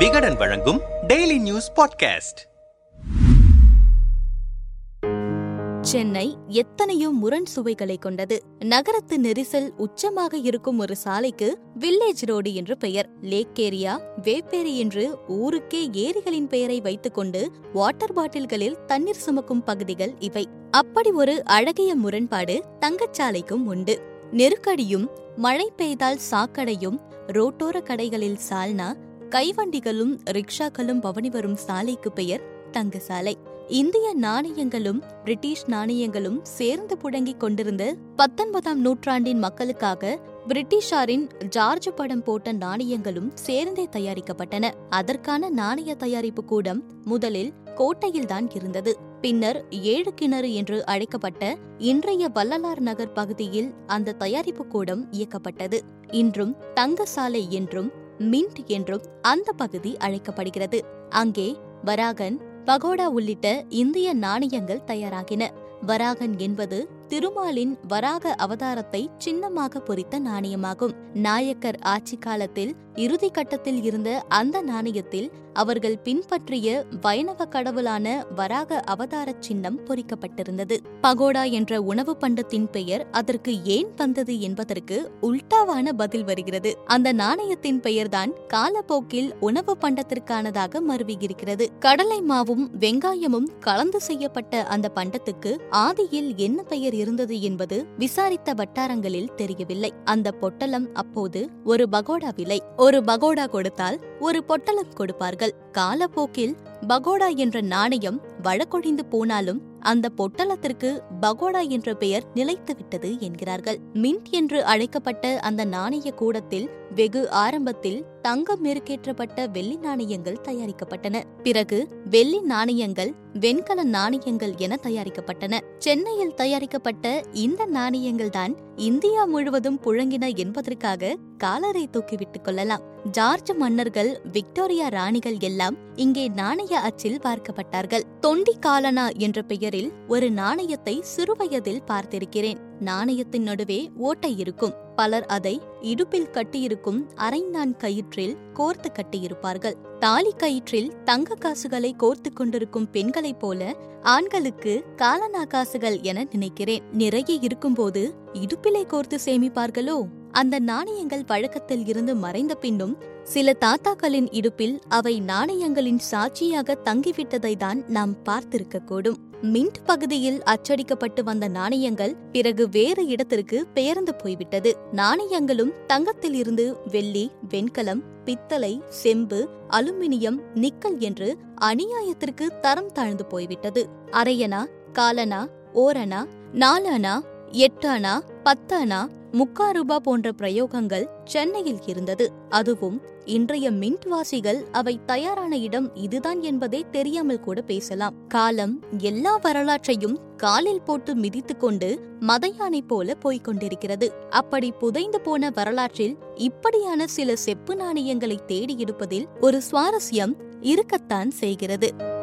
விகடன் வழங்கும் daily news podcast Chennai எத்தனையோ முரண் சுவைகளை கொண்டது. நகரத்து நெரிசல் உச்சமாக இருக்கும் ஒரு சாலைக்கு வில்லேஜ் ரோடு என்று பெயர். லேக் ஏரியா வேப்பேரி என்று ஊருக்கே ஏரிகளின் பெயரை வைத்துக்கொண்டு வாட்டர் பாட்டில்களில் தண்ணீர் சுமக்கும் பகுதிகள் இவை. அப்படி ஒரு அழகிய முரண்பாடு தங்கச்சாலைக்கும் உண்டு. நெருக்கடியும் மழை பெய்தால் சாக்கடையும் ரோட்டோர கடைகளில் சால்னா கைவண்டிகளும் ரிக்ஷாக்களும் பவனி வரும் சாலைக்கு பெயர் தங்கசாலை. இந்திய நாணயங்களும் பிரிட்டிஷ் நாணயங்களும் சேர்ந்து புடங்கிக் கொண்டிருந்த பத்தொன்பதாம் நூற்றாண்டின் மக்களுக்காக பிரிட்டிஷாரின் ஜார்ஜ் படம் போட்ட நாணயங்களும் சேர்ந்தே தயாரிக்கப்பட்டன. அதற்கான நாணய தயாரிப்பு கூடம் முதலில் கோட்டையில்தான் இருந்தது. பின்னர் ஏழு கிணறு என்று அழைக்கப்பட்ட இன்றைய வள்ளலார் நகர் பகுதியில் அந்த தயாரிப்பு கூடம் இயக்கப்பட்டது. இன்றும் தங்கசாலை என்றும் மின்ட் என்றும் அந்த பகுதி அழைக்கப்படுகிறது. அங்கே வராகன் பகோடா உள்ளிட்ட இந்திய நாணயங்கள் தயாராகின. வராகன் என்பது திருமாலின் வராக அவதாரத்தை சின்னமாக பொறித்த நாணயமாகும். நாயக்கர் ஆட்சி காலத்தில் இறுதி கட்டத்தில் இருந்த அந்த நாணயத்தில் அவர்கள் பின்பற்றிய வைணவ கடவுளான வராக அவதார சின்னம் பொறிக்கப்பட்டிருந்தது. பகோடா என்ற உணவு பண்டத்தின் பெயர் அதற்கு ஏன் வந்தது என்பதற்கு உல்டாவான பதில் வருகிறது. அந்த நாணயத்தின் பெயர்தான் காலப்போக்கில் உணவு பண்டத்திற்கானதாக மருவியிருக்கிறது. கடலை மாவும் வெங்காயமும் கலந்து செய்யப்பட்ட அந்த பண்டத்துக்கு ஆதியில் என்ன பெயர் இருந்தது என்பது விசாரித்த வட்டாரங்களில் தெரியவில்லை. அந்த பொட்டலம் அப்போது ஒரு பகோடா விலை. ஒரு பகோடா கொடுத்தால் ஒரு பொட்டலம் கொடுப்பார்கள். காலப்போக்கில் பகோடா என்ற நாணயம் வழக்கொழிந்து போனாலும் அந்த பொட்டலத்திற்கு பகோடா என்ற பெயர் நிலைத்துவிட்டது என்கிறார்கள். மின்ட் என்று அழைக்கப்பட்ட அந்த நாணய கூடத்தில் வெகு ஆரம்பத்தில் தங்கம் மெருக்கேற்றப்பட்ட வெள்ளி நாணயங்கள் தயாரிக்கப்பட்டன. பிறகு வெள்ளி நாணயங்கள் வெண்கல நாணயங்கள் என தயாரிக்கப்பட்டன. சென்னையில் தயாரிக்கப்பட்ட இந்த நாணயங்கள் தான் இந்தியா முழுவதும் புழங்கின என்பதற்காக காலரை தூக்கிவிட்டுக் கொள்ளலாம். ஜார்ஜ் மன்னர்கள் விக்டோரியா ராணிகள் எல்லாம் இங்கே நாணய அச்சில் பார்க்கப்பட்டார்கள். தொண்டி காலனா என்ற பெயரில் ஒரு நாணயத்தை சிறுவயதில் பார்த்திருக்கிறேன். நாணயத்தின் நடுவே ஓட்டை இருக்கும். பலர் அதை இடுப்பில் கட்டியிருக்கும் அரைநான் கயிற்றில் கோர்த்து கட்டியிருப்பார்கள். தாலி கயிற்றில் தங்க காசுகளை கோர்த்து கொண்டிருக்கும் பெண்களைப் போல ஆண்களுக்கு காலனா காசுகள் என நினைக்கிறேன். நிறைய இருக்கும்போது இடுப்பிலை கோர்த்து சேமிப்பார்களோ? அந்த நாணயங்கள் வழக்கத்தில் இருந்து மறைந்த பின்னும் சில தாத்தாக்களின் இடுப்பில் அவை நாணயங்களின் சாட்சியாக தங்கிவிட்டதை தான் நாம் பார்த்திருக்கக்கூடும். மின்ட் பகுதியில் அச்சடிக்கப்பட்டு வந்த நாணயங்கள் பிறகு வேறு இடத்திற்கு பெயர்ந்து போய்விட்டது. நாணயங்களும் தங்கத்தில் இருந்து வெள்ளி வெண்கலம் பித்தளை செம்பு அலுமினியம் நிக்கல் என்று அநியாயத்திற்கு தரம் தாழ்ந்து போய்விட்டது. அரையனா காலனா ஓரணா நாலனா எட்டானா பத்தானா முக்கா ரூபா போன்ற பிரயோகங்கள் சென்னையில் இருந்தது. அதுவும் இன்றைய மின்ட்வாசிகள் அவை தயாரான இடம் இதுதான் என்பதே தெரியாமல் கூட பேசலாம். காலம் எல்லா வரலாற்றையும் காலில் போட்டு மிதித்துக் கொண்டு மதையானை போல போய்க் கொண்டிருக்கிறது. அப்படி புதைந்து போன வரலாற்றில் இப்படியான சில செப்பு நாணயங்களை தேடி எடுப்பதில் ஒரு சுவாரஸ்யம் இருக்கத்தான் செய்கிறது.